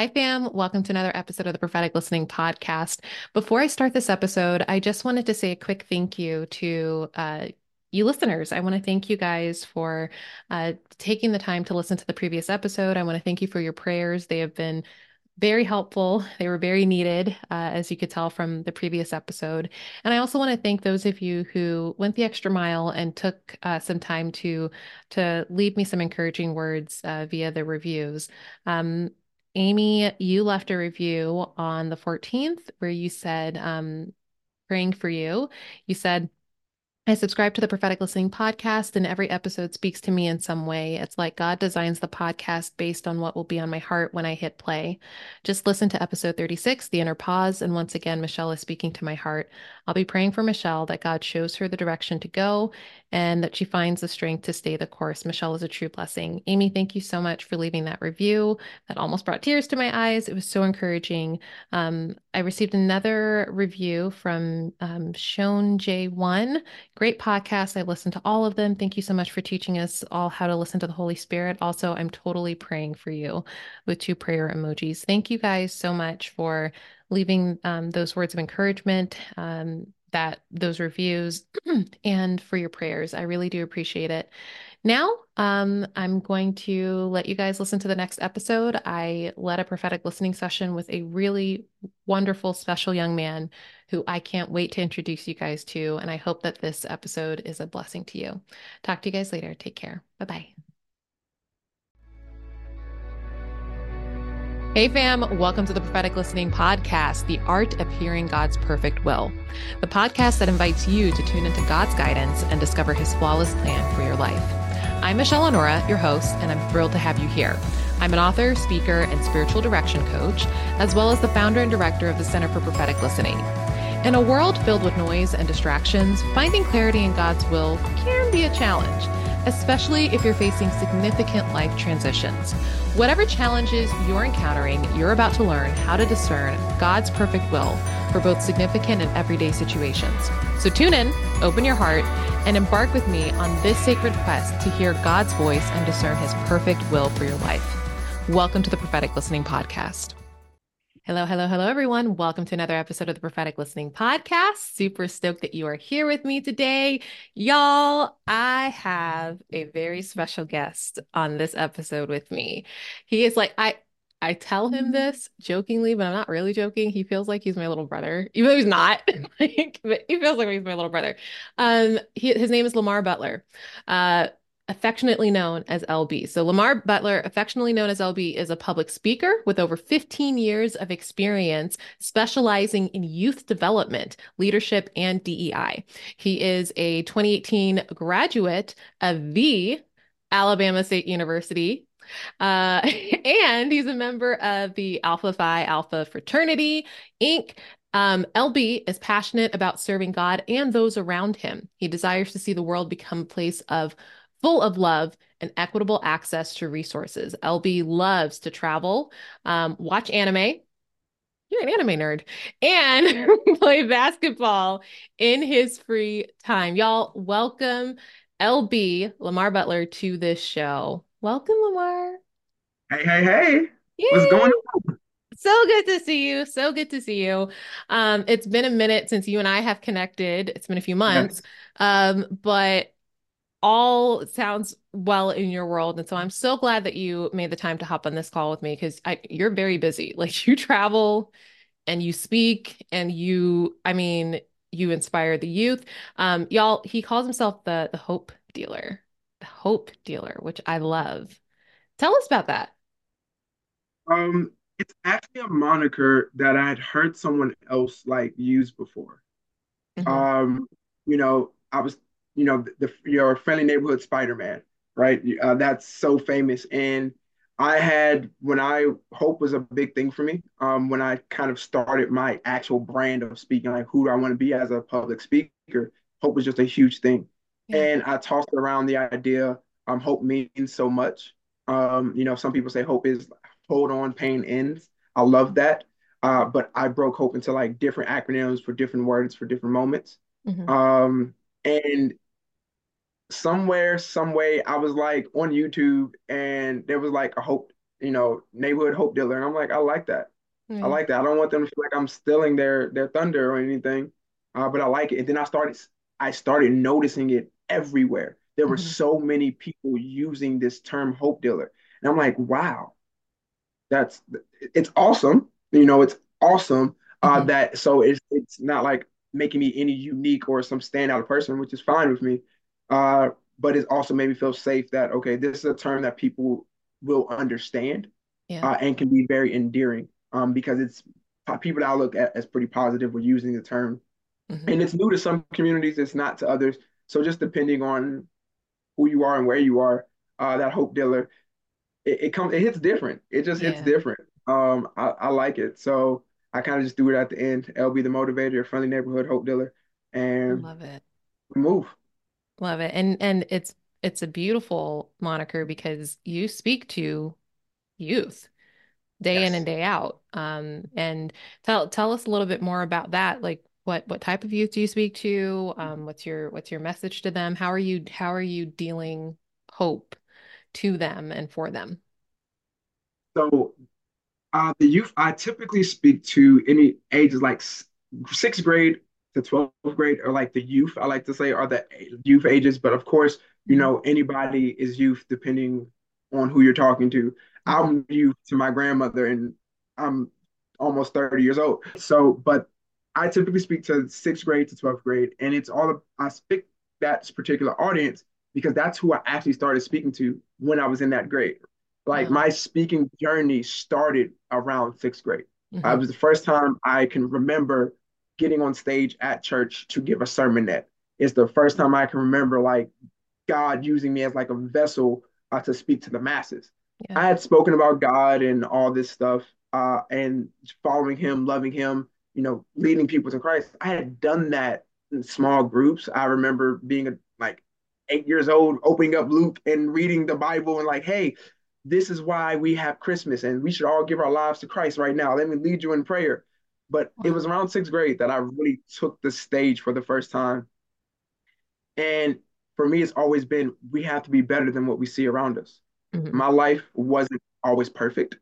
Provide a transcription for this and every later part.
Hi, fam. Welcome to another episode of the Prophetic Listening Podcast. Before I start this episode, I just wanted to say a quick thank you to uh, you listeners. I want to thank you guys for uh, taking the time to listen to the previous episode. I want to thank you for your prayers. They have been very helpful. They were very needed, uh, as you could tell from the previous episode. And I also want to thank those of you who went the extra mile and took uh, some time to to leave me some encouraging words uh, via the reviews. Um, Amy, you left a review on the 14th where you said, um, praying for you. You said, I subscribe to the Prophetic Listening podcast, and every episode speaks to me in some way. It's like God designs the podcast based on what will be on my heart when I hit play. Just listen to episode 36, The Inner Pause, and once again, Michelle is speaking to my heart. I'll be praying for Michelle that God shows her the direction to go and that she finds the strength to stay the course. Michelle is a true blessing. Amy, thank you so much for leaving that review. That almost brought tears to my eyes. It was so encouraging. Um, I received another review from um, Shone J1. Great podcast. I listened to all of them. Thank you so much for teaching us all how to listen to the Holy Spirit. Also, I'm totally praying for you with two prayer emojis. Thank you guys so much for leaving um, those words of encouragement. Um, that those reviews and for your prayers. I really do appreciate it. Now, um, I'm going to let you guys listen to the next episode. I led a prophetic listening session with a really wonderful, special young man who I can't wait to introduce you guys to. And I hope that this episode is a blessing to you. Talk to you guys later. Take care. Bye bye. Hey, fam, welcome to the Prophetic Listening Podcast, the art of hearing God's perfect will. The podcast that invites you to tune into God's guidance and discover his flawless plan for your life. I'm Michelle Onuorah, your host, and I'm thrilled to have you here. I'm an author, speaker, and spiritual direction coach, as well as the founder and director of the Center for Prophetic Listening. In a world filled with noise and distractions, finding clarity in God's will can be a challenge especially if you're facing significant life transitions. Whatever challenges you're encountering, you're about to learn how to discern God's perfect will for both significant and everyday situations. So tune in, open your heart, and embark with me on this sacred quest to hear God's voice and discern his perfect will for your life. Welcome to the Prophetic Listening Podcast. Hello, hello, hello, everyone. Welcome to another episode of the Prophetic Listening Podcast. Super stoked that you are here with me today. Y'all, I have a very special guest on this episode with me. He is like, I, I tell him this jokingly, but I'm not really joking. He feels like he's my little brother, even though he's not. like, but he feels like he's my little brother. Um, he, his name is Lamar Butler. Uh, affectionately known as LB. So, Lamar Butler, affectionately known as LB, is a public speaker with over 15 years of experience specializing in youth development, leadership, and DEI. He is a 2018 graduate of the Alabama State University. Uh, and he's a member of the Alpha Phi Alpha Fraternity, Inc., um, LB is passionate about serving God and those around him. He desires to see the world become a place of full of love and equitable access to resources. LB loves to travel, um, watch anime. You're an anime nerd and play basketball in his free time. Y'all, welcome LB Lamar Butler to this show. Welcome, Lamar. Hey, hey, hey. Yay. What's going on? So good to see you. So good to see you. Um, it's been a minute since you and I have connected. It's been a few months. Yes. Um, but all sounds well in your world. And so I'm so glad that you made the time to hop on this call with me because you're very busy. Like you travel and you speak and you, I mean, you inspire the youth. Um, y'all, he calls himself the the hope dealer, the hope dealer, which I love. Tell us about that. Um, it's actually a moniker that I had heard someone else like use before. Mm-hmm. Um, you know, I was you know, the, your friendly neighborhood Spider-Man, right? Uh, that's so famous. And I had when I hope was a big thing for me. Um, when I kind of started my actual brand of speaking, like who do I want to be as a public speaker? Hope was just a huge thing. Yeah. And I tossed around the idea. Um, hope means so much. Um, you know, some people say hope is hold on, pain ends. I love that. Uh, but I broke hope into like different acronyms for different words for different moments. Mm-hmm. Um, and somewhere, some way, I was like on YouTube and there was like a hope you know, neighborhood hope dealer. And I'm like, I like that. I like that. I don't want them to feel like I'm stealing their their thunder or anything. Uh, but I like it. And then I started I started noticing it everywhere. There were hmm so many people using this term hope dealer. And I'm like, wow, that's it's awesome. You know, it's awesome. Uh, hmm that so it's it's not like making me any unique or some standout person, which is fine with me. Uh, but it also made me feel safe that okay, this is a term that people will understand Yeah. uh, and can be very endearing um, because it's uh, people that I look at as pretty positive were using the term. hmm And it's new to some communities, it's not to others. So just depending on who you are and where you are, uh, that hope dealer, it, it comes, it hits different. It just hits Yeah. different. Um, I, I like it. So I kind of just do it at the end. LB the motivator, friendly neighborhood hope dealer, and Love it. we move. Love it. And and it's it's a beautiful moniker because you speak to youth day in and day out. Um, and tell tell us a little bit more about that. Like what what type of youth do you speak to? Um, what's your what's your message to them? How are you how are you dealing hope to them and for them? So Uh, the youth, I typically speak to any ages like sixth grade to 12th grade, or like the youth, I like to say, are the youth ages. But of course, you hmm know, anybody is youth depending on who you're talking to. hmm I'm youth to my grandmother, and I'm almost 30 years old. So, but I typically speak to sixth grade to 12th grade, and it's all I speak that particular audience because that's who I actually started speaking to when I was in that grade. Like Wow. my speaking journey started around sixth grade. Uh, it hmm was the first time I can remember getting on stage at church to give a sermonette. It's the first time I can remember like God using me as like a vessel uh, to speak to the masses. Yeah. I had spoken about God and all this stuff uh, and following Him, loving Him, you know, leading people to Christ. I had done that in small groups. I remember being a, like eight years old, opening up Luke and reading the Bible and like, hey, this is why we have Christmas and we should all give our lives to Christ right now. Let me lead you in prayer. But it was around sixth grade that I really took the stage for the first time. And for me, it's always been we have to be better than what we see around us. hmm My life wasn't always perfect.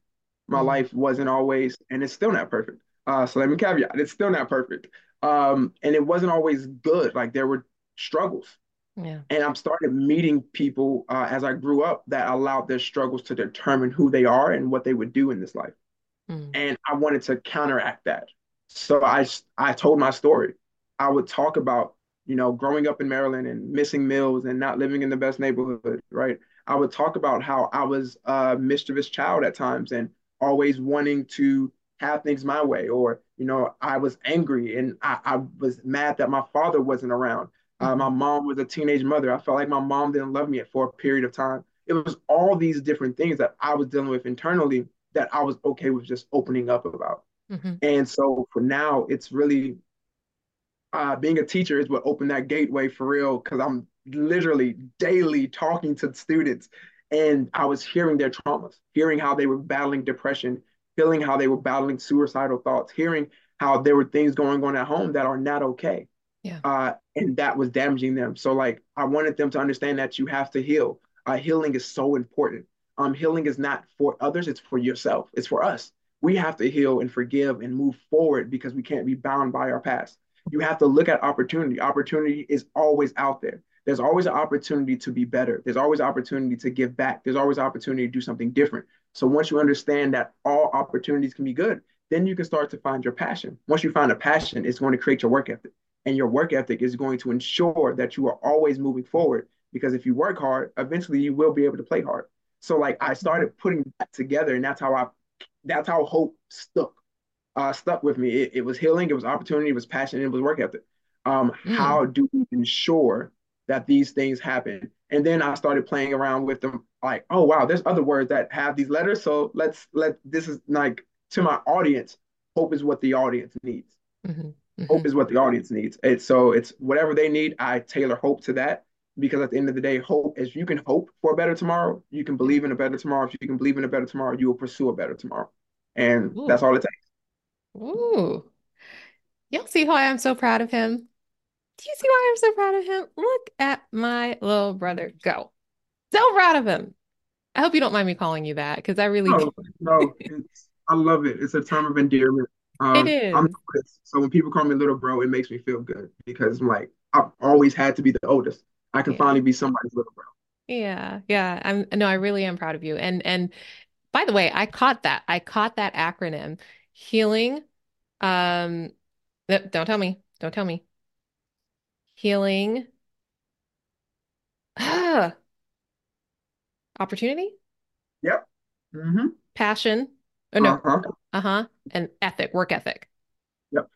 My hmm life wasn't always, and it's still not perfect. Uh, so let me caveat, it's still not perfect. Um, and it wasn't always good. Like there were struggles. Yeah. And I'm started meeting people uh, as I grew up that allowed their struggles to determine who they are and what they would do in this life. Mm. And I wanted to counteract that. So I, I told my story. I would talk about, you know, growing up in Maryland and missing meals and not living in the best neighborhood, right? I would talk about how I was a mischievous child at times and always wanting to have things my way. Or, you know, I was angry and I, I was mad that my father wasn't around. Uh, my hmm mom was a teenage mother. I felt like my mom didn't love me for a period of time. It was all these different things that I was dealing with internally that I was okay with just opening up about. Hmm And so for now, it's really uh, being a teacher is what opened that gateway for real because I'm literally daily talking to students and I was hearing their traumas, hearing how they were battling depression, feeling how they were battling suicidal thoughts, hearing how there were things going on at home that are not okay Yeah. uh, and that was damaging them. So like I wanted them to understand that you have to heal. Uh, healing is so important. Um, healing is not for others; it's for yourself. It's for us. We have to heal and forgive and move forward because we can't be bound by our past. You have to look at opportunity. Opportunity is always out there. There's always an opportunity to be better. There's always opportunity to give back. There's always opportunity to do something different. So once you understand that all opportunities can be good, then you can start to find your passion. Once you find a passion, it's going to create your work ethic and your work ethic is going to ensure that you are always moving forward. Because if you work hard, eventually you will be able to play hard. So like I started putting that together, and that's how I that's how hope stuck uh, stuck with me. It, it was healing, it was opportunity, it was passion, it was work ethic. Um, Mm. how do we ensure that these things happen? And then I started playing around with them, like, oh wow, there's other words that have these letters. So let's let this is like to my audience, hope is what the audience needs hmm hope hmm is what the audience needs. It's so it's whatever they need. I tailor hope to that because at the end of the day, hope is you can hope for a better tomorrow. You can believe in a better tomorrow. If you can believe in a better tomorrow, you will pursue a better tomorrow, and that's all it takes. Ooh. You'll see why I'm so proud of him. Do you see why I'm so proud of him? Look at my little brother go. So proud of him. I hope you don't mind me calling you that because I really no, no, I love it. It's a term of endearment. It Um, I'm the is. oldest, so when people call me little bro, it makes me feel good because I'm like I've always had to be the oldest. I can Yeah. finally be somebody's little bro. Yeah. Yeah. I'm no, I really am proud of you. And and by the way, I caught that. I caught that acronym. Healing. Um, don't tell me. Don't tell me. Healing. Ah, opportunity, Yep. Mm-hmm. passion. Oh no. Uh-huh. Uh-huh. And ethic, work ethic. Yep.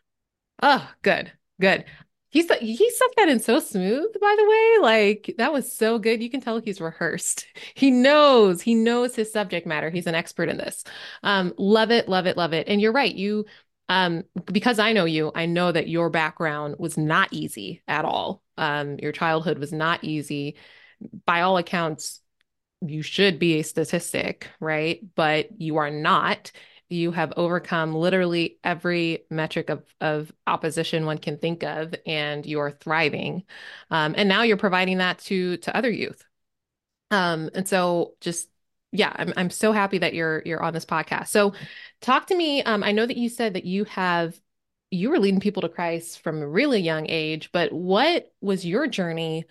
Oh, good, good. He said he said that in so smooth, by the way. Like that was so good. You can tell he's rehearsed. He knows, he knows his subject matter. He's an expert in this. Um, love it, love it, love it. And you're right. You, um, because I know you, I know that your background was not easy at all. Um, your childhood was not easy. By all accounts, you should be a statistic, right? But you are not. You have overcome literally every metric of, of opposition one can think of, and you are thriving. Um, and now you're providing that to to other youth. Um, and so just yeah, I'm I'm so happy that you're you're on this podcast. So talk to me. Um, I know that you said that you have you were leading people to Christ from a really young age, but what was your journey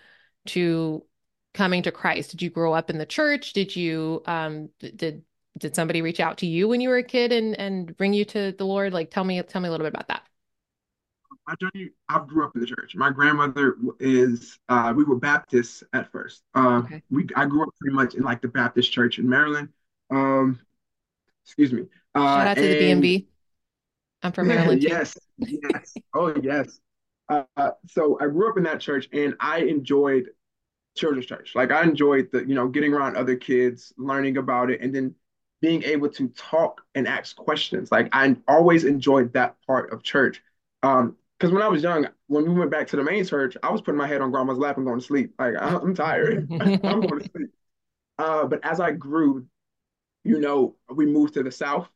to coming to Christ? Did you grow up in the church? Did you um did did somebody reach out to you when you were a kid and and bring you to the Lord? Like tell me tell me a little bit about that. My journey, I grew up in the church. My grandmother is, uh, we were Baptists at first. Uh, Okay. we, I grew up pretty much in like the Baptist church in Maryland. Um, excuse me. Shout Uh, out to the and DMV. I'm from Maryland too. yes, yes, oh yes. Uh, so I grew up in that church, and I enjoyed children's church. Like I enjoyed the, you know, getting around other kids, learning about it, and then being able to talk and ask questions. Like I always enjoyed that part of church. Um, because when I was young, when we went back to the main church, I was putting my head on grandma's lap and going to sleep. Like I'm tired. I'm going to sleep. Uh, but as I grew, you know, we moved to the South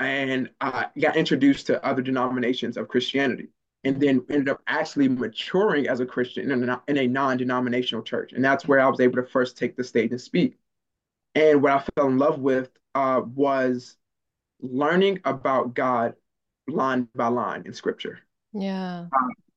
and I got introduced to other denominations of Christianity, and then ended up actually maturing as a Christian in a, in a non-denominational church, and that's where I was able to first take the stage and speak. And what I fell in love with uh, was learning about God line by line in Scripture Yeah.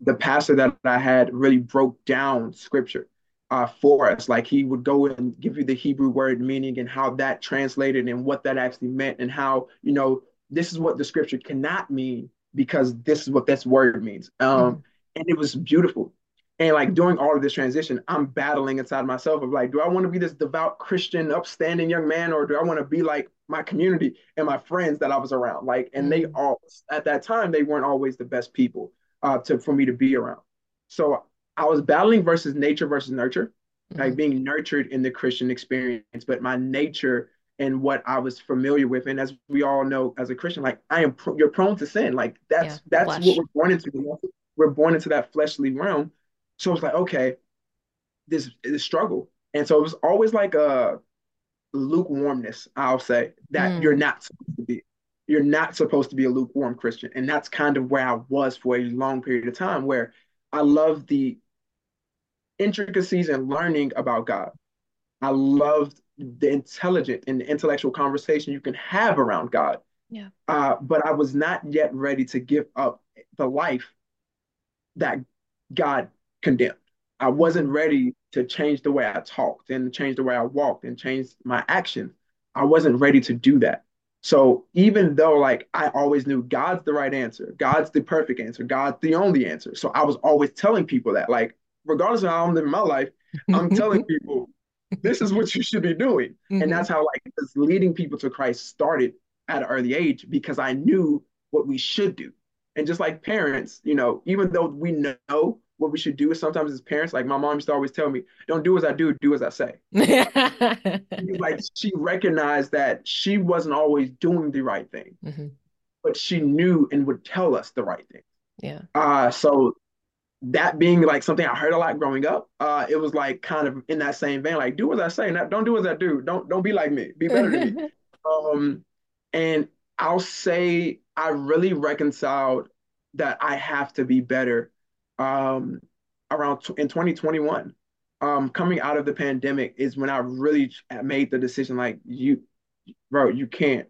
the pastor that I had really broke down scripture uh, for us. Like he would go and give you the Hebrew word meaning and how that translated and what that actually meant, and how, you know, this is what the scripture cannot mean because this is what this word means. Um, Mhm. and it was beautiful. And like during all of this transition, I'm battling inside myself of like, do I want to be this devout Christian, upstanding young man, or do I want to be like my community and my friends that I was around? Like, and they Mm. all at that time they weren't always the best people uh, to for me to be around. So I was battling versus nature versus nurture, like Mhm. being nurtured in the Christian experience, but my nature and what I was familiar with, and as we all know, as a Christian, like I am, you're prone to sin. Like Yeah. that's that's what we're born into. We're born into that fleshly realm. So it's like, okay, this is struggle, and so it was always like a lukewarmness, I'll say, that you're Mm. not supposed to be. You're not supposed to be a lukewarm Christian. And that's kind of where I was for a long period of time, where I love the intricacies and learning about God. I loved the intelligent and the intellectual conversation you can have around God. Yeah. Uh, but I was not yet ready to give up the life that God condemned. I wasn't ready to change the way I talked and change the way I walked and change my actions. I wasn't ready to do that. So even though like I always knew God's the right answer, God's the perfect answer, God's the only answer. So I was always telling people that, like, regardless of how I'm living my life, I'm telling people this is what you should be doing. And Mhm. that's how like this leading people to Christ started at an early age because I knew what we should do. And just like parents, you know, even though we know what we should do, sometimes as parents, like my mom used to always tell me, don't do as I do, do as I say. Like she recognized that she wasn't always doing the right thing, Mhm. but she knew and would tell us the right thing. Yeah. Uh, so that being like something I heard a lot growing up, uh, it was like kind of in that same vein, like do as I say, not don't do as I do. Don't don't be like me. Be better than me. Um, and I'll say I really reconciled that I have to be better um, around in 2021. um, coming out of the pandemic is when I really made the decision like you, bro, you can't.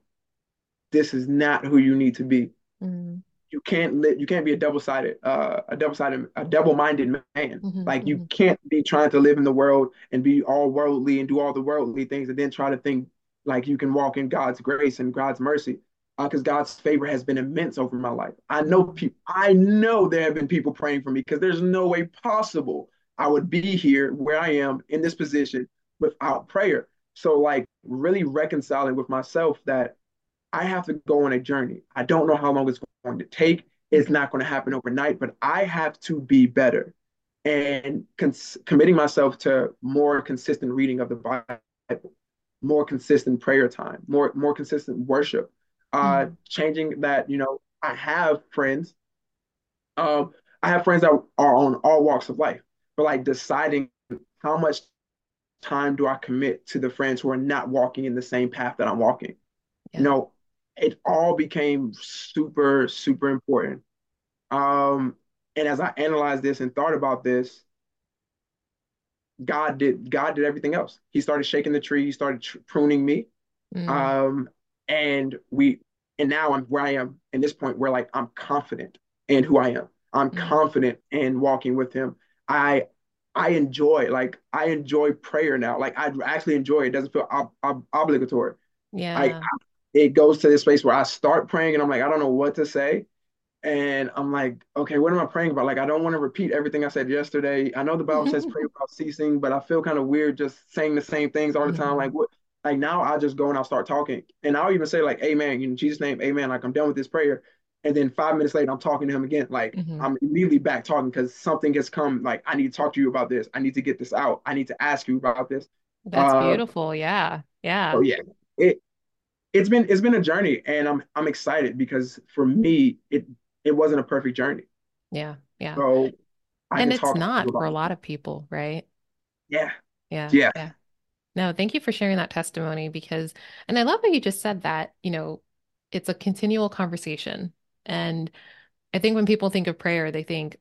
This is not who you need to be. Mm you can't live you can't be a double-sided uh, a double-sided a double-minded man mm-hmm, like mm-hmm. you can't be trying to live in the world and be all worldly and do all the worldly things and then try to think like you can walk in God's grace and God's mercy because uh, God's favor has been immense over my life. I know people I know there have been people praying for me because there's no way possible I would be here where I am in this position without prayer. So like really reconciling with myself that I have to go on a journey. I don't know how long it's going to take. It's not going to happen overnight, but I have to be better. And cons- committing myself to more consistent reading of the Bible, more consistent prayer time, more more consistent worship, uh, mm changing that. You know, I have friends. Um, I have friends that are on all walks of life, but like deciding how much time do I commit to the friends who are not walking in the same path that I'm walking. Yeah. You know, it all became super, super important. Um, and as I analyzed this and thought about this, God did God did everything else. He started shaking the tree. He started tr- pruning me, mm. um, and we and now I'm where I am in this point where like I'm confident in who I am. I'm mm. confident in walking with Him. I I enjoy like I enjoy prayer now. Like I actually enjoy it. it doesn't feel ob- ob- obligatory. Yeah. I, it goes to this place where I start praying and I'm like, I don't know what to say. And I'm like, okay, what am I praying about? Like, I don't want to repeat everything I said yesterday. I know the Bible says pray without ceasing, but I feel kind of weird just saying the same things all the time. Mm-hmm. Like, what? Like now, I just go and I'll start talking, and I'll even say like, Amen, in Jesus' name, Amen. Like I'm done with this prayer, and then five minutes later, I'm talking to him again. Like mm-hmm. I'm immediately back talking because something has come. Like I need to talk to you about this. I need to get this out. I need to ask you about this. That's uh, beautiful. Yeah, yeah. Oh yeah. It it's been it's been a journey and I'm I'm excited because for me it it wasn't a perfect journey. Yeah. Yeah. So I and it's not for a lot of people, right? Yeah. Yeah. Yeah. Yeah. No, thank you for sharing that testimony because and I love how you just said that, you know, it's a continual conversation. And I think when people think of prayer, they think,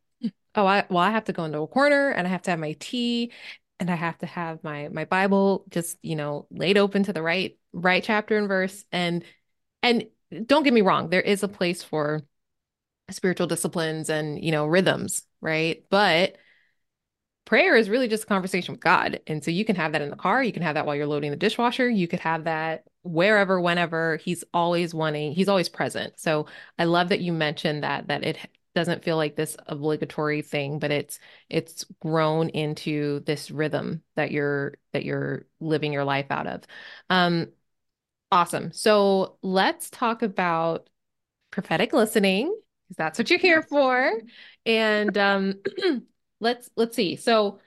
oh, I well, I have to go into a corner and I have to have my tea and I have to have my my Bible just, you know, laid open to the right right chapter and verse and and don't get me wrong, there is a place for spiritual disciplines and, you know, rhythms, right? But prayer is really just a conversation with God. And so you can have that in the car, you can have that while you're loading the dishwasher, you could have that wherever whenever. He's always wanting, he's always present. So I love that you mentioned that that it doesn't feel like this obligatory thing but it's it's grown into this rhythm that you're that you're living your life out of. Um awesome. So let's talk about prophetic listening because that's what you're here for. And um let's let's see so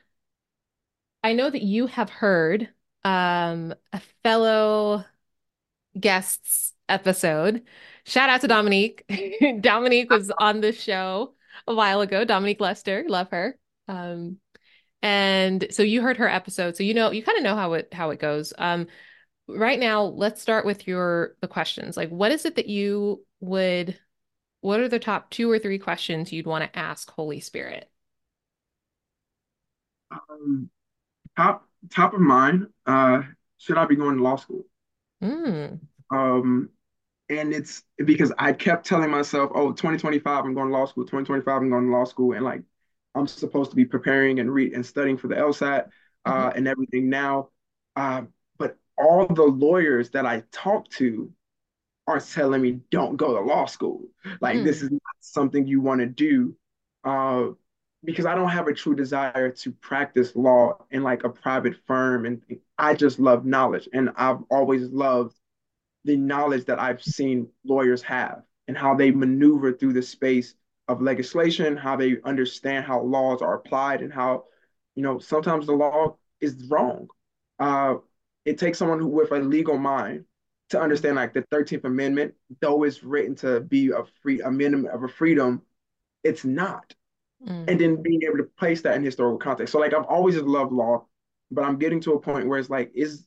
i know that you have heard um a fellow guest's episode Shout out to Dominique. Dominique was on the show a while ago. Dominique Lester, love her. Um, and so you heard her episode, so you know you kind of know how it how it goes. Um, right now, let's start with your the questions. Like, what is it that you would? What are the top two or three questions you'd want to ask Holy Spirit? Um, top top of mind. Uh, should I be going to law school? Mm. Um, and it's because I kept telling myself, oh, 2025, I'm going to law school. 2025, I'm going to law school. And like, I'm supposed to be preparing and read and studying for the LSAT uh, mm-hmm. and everything now. Uh, but all the lawyers that I talk to are telling me, don't go to law school. Like, mm. this is not something you want to do. Uh, because I don't have a true desire to practice law in like a private firm. And I just love knowledge. And I've always loved the knowledge that I've seen lawyers have and how they maneuver through the space of legislation, how they understand how laws are applied, and how, you know, sometimes the law is wrong. Uh, it takes someone who, with a legal mind to understand, like the Thirteenth Amendment, though it's written to be a free amendment of a freedom, it's not. Mm. And then being able to place that in historical context. So, like, I've always loved law, but I'm getting to a point where it's like, is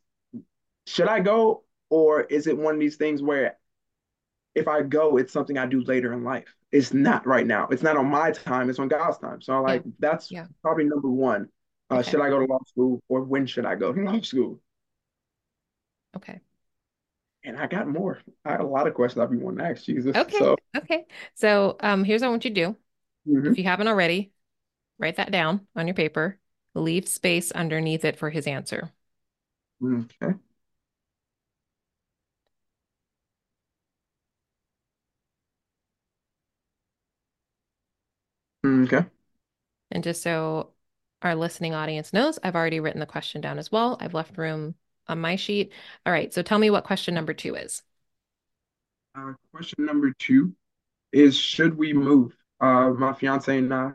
should I go or is it one of these things where if I go, it's something I do later in life? It's not right now. It's not on my time. It's on God's time. So like yeah. that's yeah. probably number one. Uh, okay. Should I go to law school or when should I go to law school? Okay. And I got more. I had a lot of questions I've been wanting to ask Jesus. Okay. So. Okay. So um, here's what I want you to do. Mm-hmm. If you haven't already, write that down on your paper. Leave space underneath it for his answer. Okay. Okay. And just so our listening audience knows, I've already written the question down as well. I've left room on my sheet. All right. So tell me what question number two is. Uh, question number two is Should we move? Uh, my fiance and I,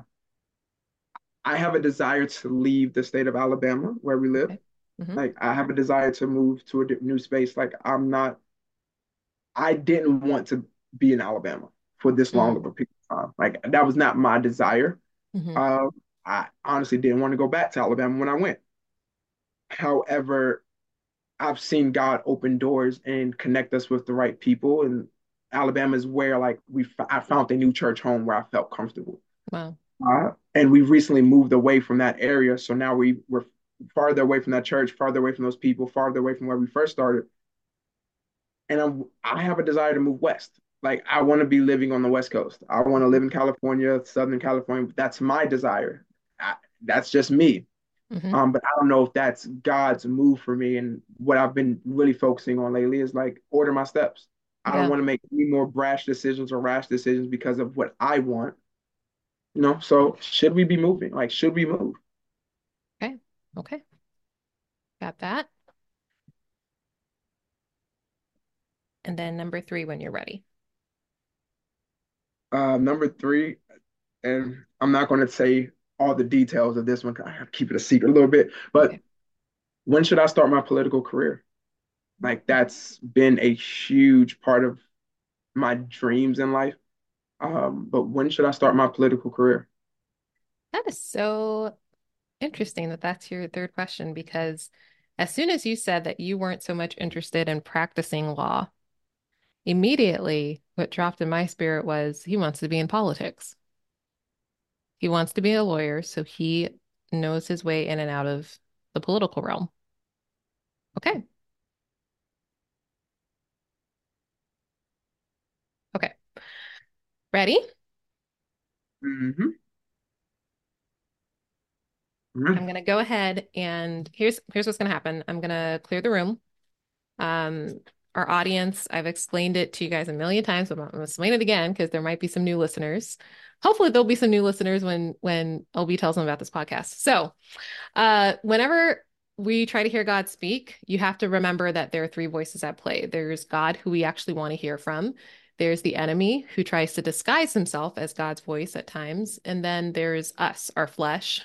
I have a desire to leave the state of Alabama where we live. Okay. Mm-hmm. Like, I have a desire to move to a new space. Like, I'm not, I didn't want to be in Alabama for this long mm-hmm. of a period of time. Like, that was not my desire. Mm-hmm. Uh, I honestly didn't want to go back to Alabama when I went. However, I've seen God open doors and connect us with the right people, and Alabama is where like we I found a new church home where I felt comfortable. Wow. Uh, and we've recently moved away from that area, so now we we're farther away from that church, farther away from those people, farther away from where we first started. And I'm, I have a desire to move west. Like I want to be living on the West Coast. I want to live in California, Southern California. That's my desire. I, that's just me. Mm-hmm. Um, but I don't know if that's God's move for me. And what I've been really focusing on lately is like order my steps. I yeah. don't want to make any more brash decisions or rash decisions because of what I want. You know, so should we be moving? Like, should we move? Okay. Okay. Got that. And then number three, when you're ready. Uh, number three, and I'm not going to say all the details of this one. I have to keep it a secret a little bit. But okay. when should I start my political career? Like that's been a huge part of my dreams in life. Um, but when should I start my political career? That is so interesting that that's your third question because as soon as you said that you weren't so much interested in practicing law, immediately what dropped in my spirit was he wants to be in politics. He wants to be a lawyer, so he knows his way in and out of the political realm. Okay. Okay. Ready? Mm-hmm. I'm gonna go ahead and here's here's what's gonna happen. I'm gonna clear the room. Um, our audience, I've explained it to you guys a million times, but I'm gonna explain it again because there might be some new listeners hopefully there'll be some new listeners when when LB tells them about this podcast. So, uh, whenever we try to hear God speak, you have to remember that there are three voices at play. There's God, who we actually want to hear from. There's the enemy, who tries to disguise himself as God's voice at times. And then there's us, our flesh,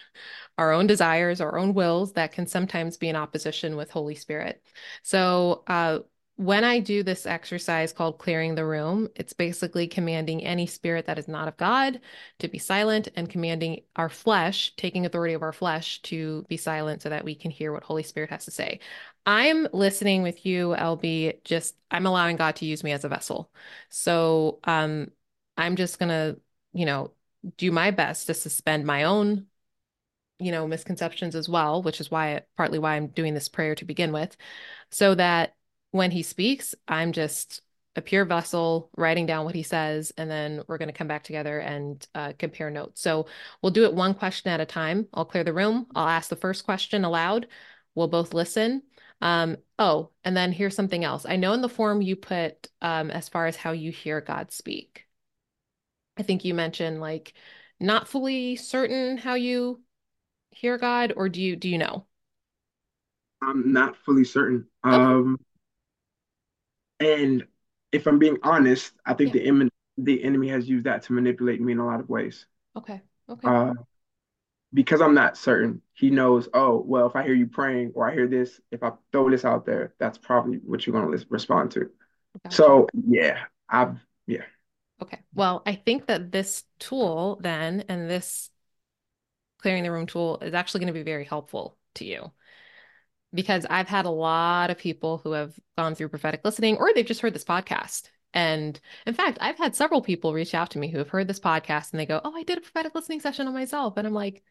our own desires, our own wills that can sometimes be in opposition with Holy Spirit. So, uh, when I do this exercise called clearing the room, it's basically commanding any spirit that is not of God to be silent and commanding our flesh, taking authority of our flesh to be silent so that we can hear what Holy Spirit has to say. I'm listening with you, LB, just I'm allowing God to use me as a vessel. So um I'm just gonna, you know, do my best to suspend my own you know misconceptions as well which is why partly why i'm doing this prayer to begin with so that when he speaks, I'm just a pure vessel writing down what he says, and then we're going to come back together and uh, compare notes. So we'll do it one question at a time. I'll clear the room. I'll ask the first question aloud. We'll both listen. Um, oh, and then here's something else. I know in the form you put um, as far as how you hear God speak. I think you mentioned like not fully certain how you hear God, or do you do you know? I'm not fully certain. Okay. Um, and if I'm being honest, I think yeah. the enemy the enemy has used that to manipulate me in a lot of ways. Okay. Okay. Uh, because I'm not certain, he knows, oh, well, if I hear you praying or I hear this, if I throw this out there, that's probably what you're going to respond to. Gotcha. So, yeah, I've, yeah. Okay. Well, I think that this tool then and this clearing the room tool is actually going to be very helpful to you because I've had a lot of people who have gone through prophetic listening or they've just heard this podcast. And in fact, I've had several people reach out to me who have heard this podcast and they go, Oh, I did a prophetic listening session on myself. And I'm like,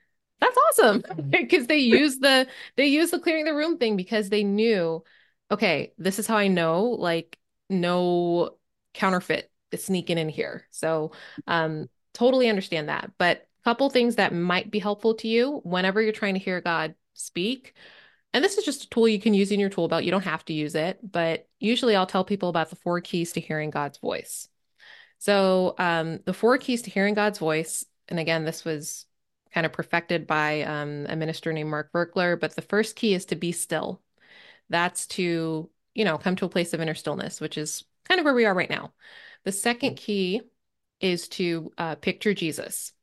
That's awesome because they use the they use the clearing the room thing because they knew, okay, this is how I know like no counterfeit is sneaking in here. So, um, totally understand that. But a couple things that might be helpful to you whenever you're trying to hear God speak. And this is just a tool you can use in your tool belt. You don't have to use it, but usually I'll tell people about the four keys to hearing God's voice. So, um, the four keys to hearing God's voice, and again, this was kind of perfected by um, a minister named Mark Virkler. But the first key is to be still. That's to, you know, come to a place of inner stillness, which is kind of where we are right now. The second key is to uh, picture Jesus.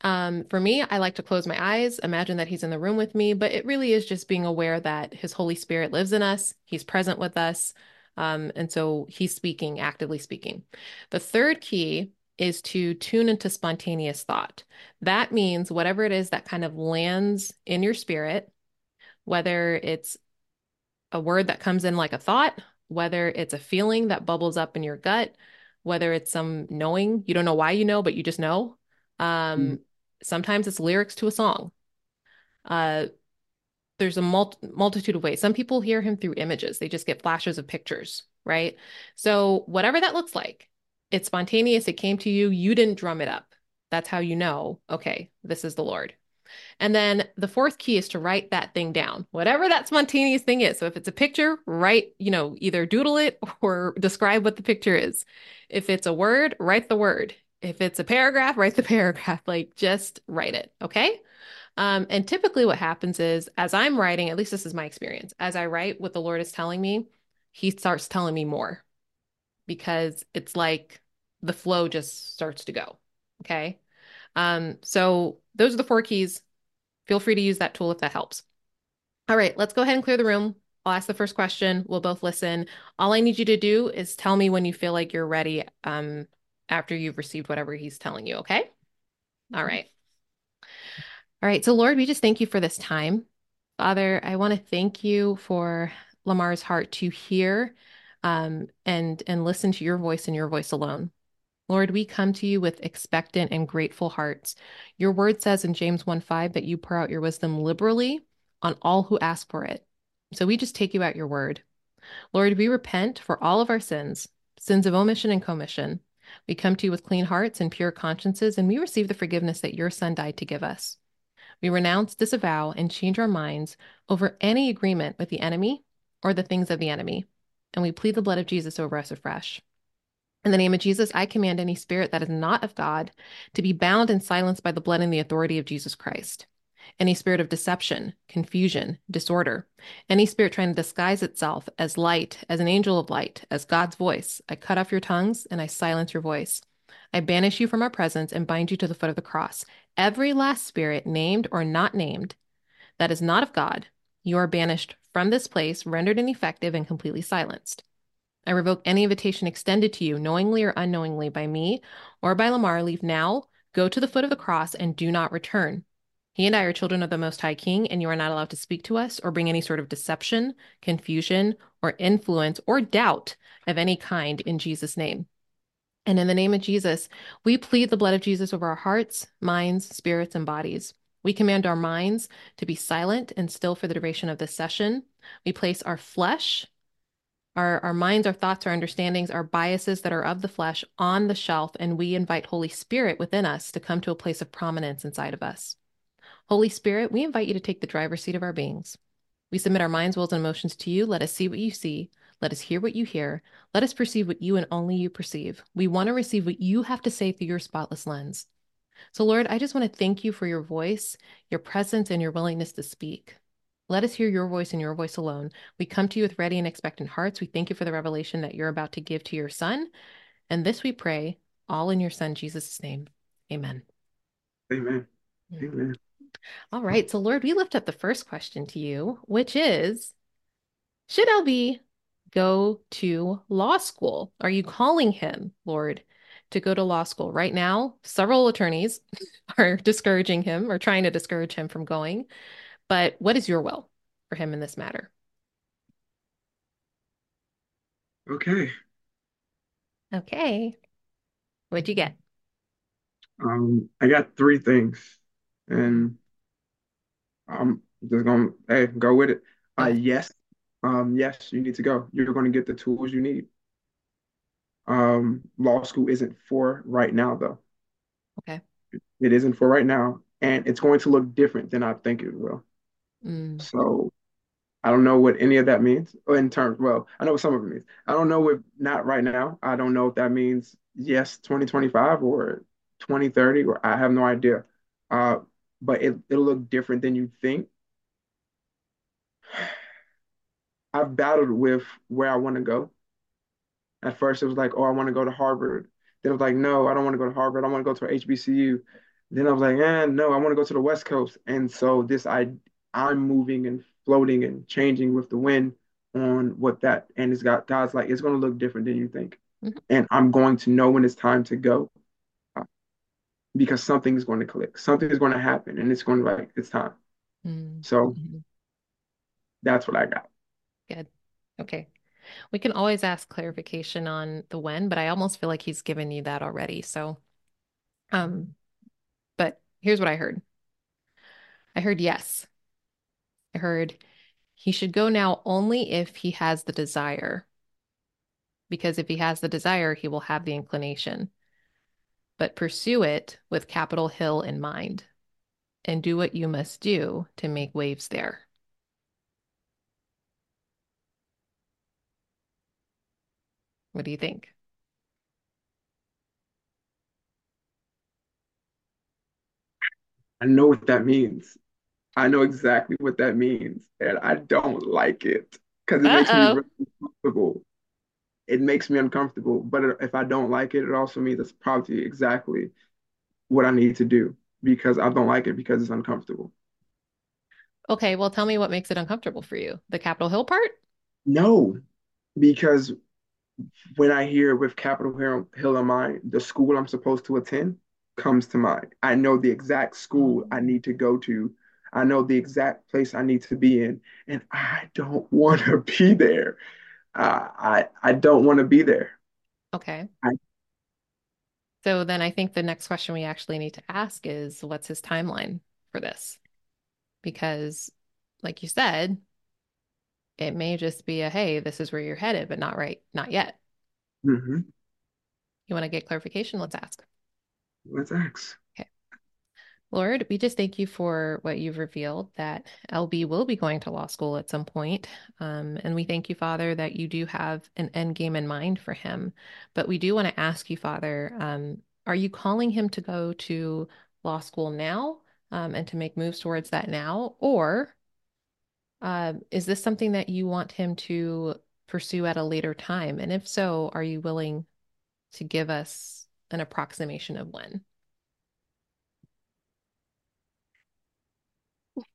Um, for me, I like to close my eyes, imagine that he's in the room with me, but it really is just being aware that his Holy Spirit lives in us, he's present with us. Um, and so he's speaking, actively speaking. The third key is to tune into spontaneous thought. That means whatever it is that kind of lands in your spirit, whether it's a word that comes in like a thought, whether it's a feeling that bubbles up in your gut, whether it's some knowing, you don't know why you know, but you just know. Um, mm. Sometimes it's lyrics to a song. Uh, there's a mul- multitude of ways. Some people hear him through images, they just get flashes of pictures, right? So, whatever that looks like, it's spontaneous. It came to you. You didn't drum it up. That's how you know, okay, this is the Lord. And then the fourth key is to write that thing down, whatever that spontaneous thing is. So if it's a picture, write, you know, either doodle it or describe what the picture is. If it's a word, write the word. If it's a paragraph, write the paragraph. Like just write it. Okay. Um, and typically what happens is as I'm writing, at least this is my experience, as I write what the Lord is telling me, he starts telling me more because it's like the flow just starts to go. Okay. Um, so those are the four keys. Feel free to use that tool if that helps. All right, let's go ahead and clear the room. I'll ask the first question. We'll both listen. All I need you to do is tell me when you feel like you're ready um, after you've received whatever he's telling you, okay? All right. All right. So, Lord, we just thank you for this time. Father, I want to thank you for Lamar's heart to hear um, and and listen to your voice and your voice alone. Lord, we come to you with expectant and grateful hearts. Your word says in James 1 5 that you pour out your wisdom liberally on all who ask for it. So we just take you at your word. Lord, we repent for all of our sins, sins of omission and commission. We come to you with clean hearts and pure consciences, and we receive the forgiveness that your Son died to give us. We renounce, disavow, and change our minds over any agreement with the enemy or the things of the enemy and we plead the blood of Jesus over us afresh. In the name of Jesus, I command any spirit that is not of God to be bound and silenced by the blood and the authority of Jesus Christ. Any spirit of deception, confusion, disorder, any spirit trying to disguise itself as light, as an angel of light, as God's voice, I cut off your tongues and I silence your voice. I banish you from our presence and bind you to the foot of the cross. Every last spirit, named or not named, that is not of God, you are banished from this place, rendered ineffective, and completely silenced. I revoke any invitation extended to you, knowingly or unknowingly, by me or by Lamar. Leave now, go to the foot of the cross, and do not return. He and I are children of the Most High King, and you are not allowed to speak to us or bring any sort of deception, confusion, or influence or doubt of any kind in Jesus' name. And in the name of Jesus, we plead the blood of Jesus over our hearts, minds, spirits, and bodies. We command our minds to be silent and still for the duration of this session. We place our flesh, our, our minds, our thoughts, our understandings, our biases that are of the flesh on the shelf, and we invite Holy Spirit within us to come to a place of prominence inside of us. Holy Spirit, we invite you to take the driver's seat of our beings. We submit our minds, wills, and emotions to you. Let us see what you see. Let us hear what you hear. Let us perceive what you and only you perceive. We want to receive what you have to say through your spotless lens. So, Lord, I just want to thank you for your voice, your presence, and your willingness to speak. Let us hear your voice and your voice alone. We come to you with ready and expectant hearts. We thank you for the revelation that you're about to give to your Son. And this we pray, all in your Son, Jesus' name. Amen. Amen. Amen. All right. So, Lord, we lift up the first question to you, which is Should LB go to law school? Are you calling him, Lord, to go to law school. Right now, several attorneys are discouraging him or trying to discourage him from going. But what is your will for him in this matter? Okay. Okay. What'd you get? Um, I got three things. and I'm just gonna hey go with it. Uh, yes, um, yes, you need to go. You're going to get the tools you need. Um, law school isn't for right now, though. Okay. It isn't for right now, and it's going to look different than I think it will. Mm. So I don't know what any of that means in terms, well, I know what some of it means. I don't know what not right now. I don't know if that means yes, 2025 or 2030, or I have no idea. Uh, but it, it'll look different than you think. I've battled with where I want to go. At first, it was like, oh, I want to go to Harvard. Then I was like, no, I don't want to go to Harvard. I want to go to HBCU. Then I was like, eh, no, I want to go to the West Coast. And so this, I, I'm moving and floating and changing with the wind on what that, and it's got God's like, it's going to look different than you think. Mm-hmm. And I'm going to know when it's time to go uh, because something is going to click, something is going to happen, and it's going to like, it's time. Mm-hmm. So that's what I got. Good. Okay. We can always ask clarification on the when, but I almost feel like he's given you that already. So, um, but here's what I heard. I heard yes. I heard he should go now only if he has the desire. Because if he has the desire, he will have the inclination. But pursue it with Capitol Hill in mind and do what you must do to make waves there. What do you think? I know what that means. I know exactly what that means, and I don't like it because it makes me really uncomfortable. It makes me uncomfortable, but if I don't like it, it also means it's probably exactly what I need to do because I don't like it because it's uncomfortable. Okay, well, tell me what makes it uncomfortable for you. The Capitol Hill part? No, because when I hear with Capitol Hill, Hill in mind, the school I'm supposed to attend comes to mind. I know the exact school I need to go to. I know the exact place I need to be in, and I don't want to be there. Uh, I I don't want to be there. Okay. I, so then I think the next question we actually need to ask is, what's his timeline for this? Because, like you said, it may just be a hey, this is where you're headed, but not right, not yet. Mm-hmm. You want to get clarification? Let's ask. Let's ask. Okay. Lord, we just thank you for what you've revealed that LB will be going to law school at some point. Um, and we thank you, Father, that you do have an end game in mind for him. But we do want to ask you, Father, um, are you calling him to go to law school now um, and to make moves towards that now? Or uh, is this something that you want him to pursue at a later time? And if so, are you willing to give us an approximation of when?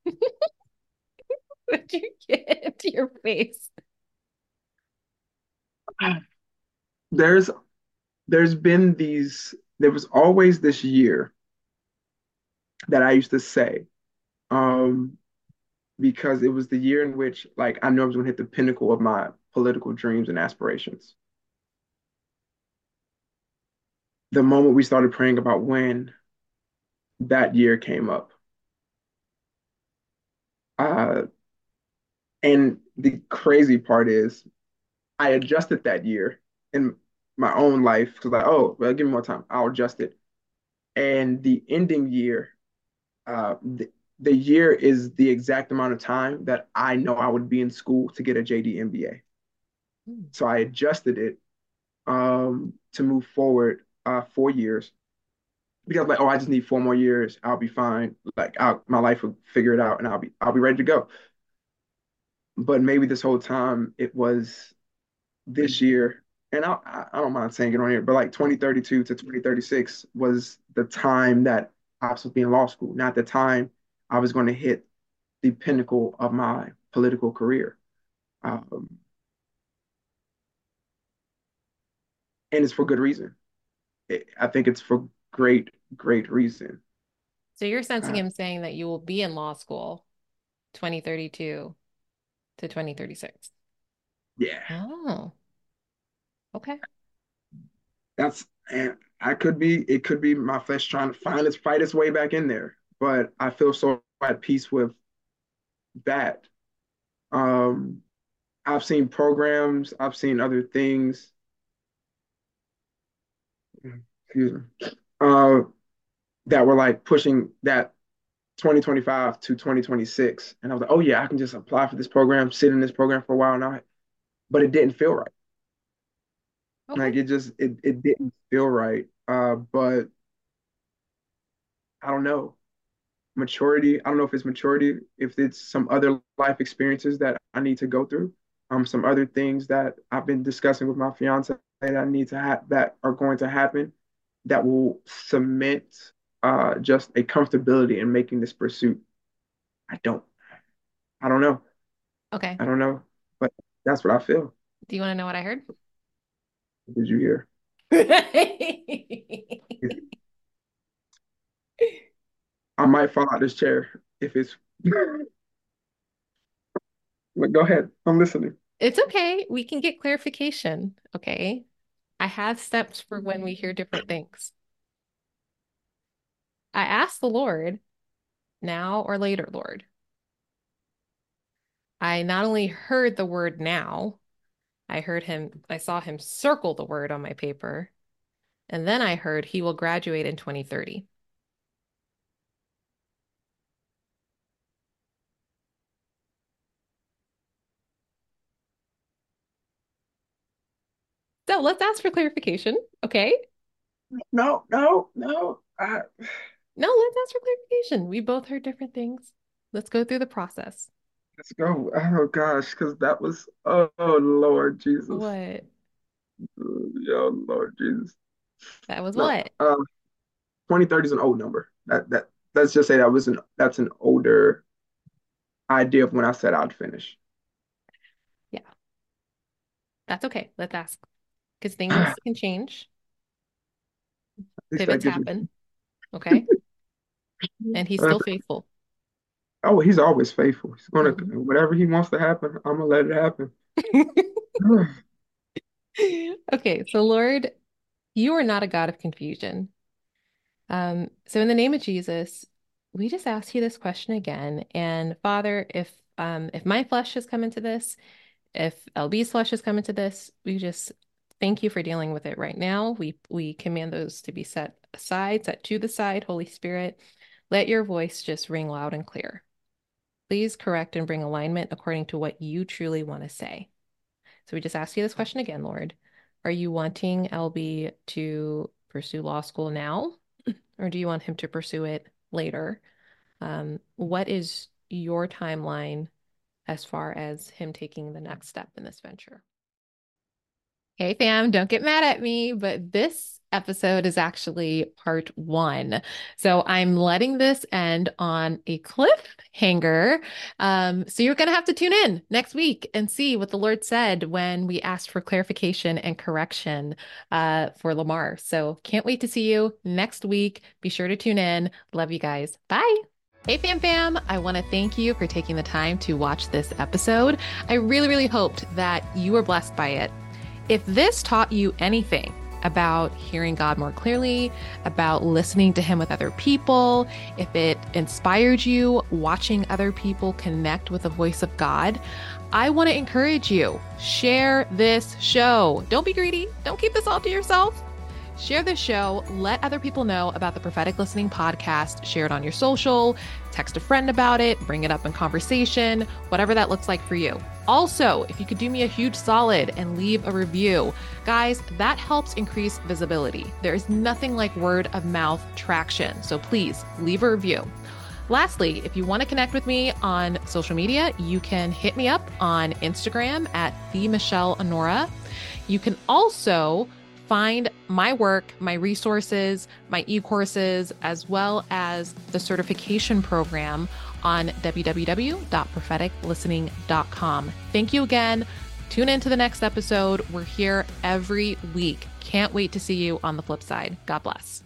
did you get into your face? There's there's been these there was always this year that I used to say um because it was the year in which like I knew I was going to hit the pinnacle of my political dreams and aspirations. The moment we started praying about when that year came up. Uh, and the crazy part is I adjusted that year in my own life because like, oh, well, give me more time. I'll adjust it. And the ending year, uh, the, the year is the exact amount of time that I know I would be in school to get a JD MBA. Mm. So I adjusted it um, to move forward uh, four years because like, oh, I just need four more years. I'll be fine. Like, I'll, my life will figure it out, and I'll be I'll be ready to go. But maybe this whole time it was this year, and I I don't mind saying it on here, but like 2032 to 2036 was the time that I was being in law school, not the time I was going to hit the pinnacle of my political career. Um, and it's for good reason. It, I think it's for great, great reason. So you're sensing uh, him saying that you will be in law school 2032 to 2036. Yeah. Oh. Okay. That's and I could be it could be my flesh trying to find its fight its way back in there but I feel so at peace with that. Um, I've seen programs, I've seen other things. Excuse me. Uh, that were like pushing that 2025 to 2026. And I was like, oh yeah, I can just apply for this program, sit in this program for a while now. But it didn't feel right. Okay. Like it just it it didn't feel right. Uh, but I don't know. Maturity, I don't know if it's maturity, if it's some other life experiences that I need to go through, um, some other things that I've been discussing with my fiance that I need to have that are going to happen that will cement uh, just a comfortability in making this pursuit. I don't, I don't know. Okay. I don't know, but that's what I feel. Do you want to know what I heard? What did you hear? I might fall out this chair if it's. But go ahead. I'm listening. It's okay. We can get clarification. Okay. I have steps for when we hear different things. I asked the Lord, now or later, Lord. I not only heard the word now, I heard him, I saw him circle the word on my paper. And then I heard he will graduate in 2030. So let's ask for clarification. Okay. No, no, no. I... No, let's ask for clarification. We both heard different things. Let's go through the process. Let's go. Oh gosh, because that was oh Lord Jesus. What? Oh Lord Jesus. That was no, what? Um, 2030 is an old number. That that let's just say that was an that's an older idea of when I said I'd finish. Yeah. That's okay. Let's ask. Because things can change. Pivots happen. Okay. and he's still faithful. Oh, he's always faithful. He's gonna mm-hmm. whatever he wants to happen, I'm gonna let it happen. okay, so Lord, you are not a God of confusion. Um, so in the name of Jesus, we just ask you this question again. And Father, if um if my flesh has come into this, if LB's flesh has come into this, we just thank you for dealing with it right now. We we command those to be set aside, set to the side, Holy Spirit. Let your voice just ring loud and clear. Please correct and bring alignment according to what you truly want to say. So we just ask you this question again, Lord. Are you wanting LB to pursue law school now, or do you want him to pursue it later? Um, what is your timeline as far as him taking the next step in this venture? Hey, fam, don't get mad at me, but this episode is actually part one. So I'm letting this end on a cliffhanger. Um, so you're going to have to tune in next week and see what the Lord said when we asked for clarification and correction uh, for Lamar. So can't wait to see you next week. Be sure to tune in. Love you guys. Bye. Hey, fam fam, I want to thank you for taking the time to watch this episode. I really, really hoped that you were blessed by it. If this taught you anything, about hearing God more clearly, about listening to Him with other people, if it inspired you watching other people connect with the voice of God, I want to encourage you share this show. Don't be greedy, don't keep this all to yourself. Share this show. Let other people know about the Prophetic Listening podcast. Share it on your social, text a friend about it, bring it up in conversation, whatever that looks like for you. Also, if you could do me a huge solid and leave a review, guys, that helps increase visibility. There is nothing like word of mouth traction. So please leave a review. Lastly, if you want to connect with me on social media, you can hit me up on Instagram at the Michelle Onuorah. You can also find my work, my resources, my e courses, as well as the certification program on www.propheticlistening.com. Thank you again. Tune in to the next episode. We're here every week. Can't wait to see you on the flip side. God bless.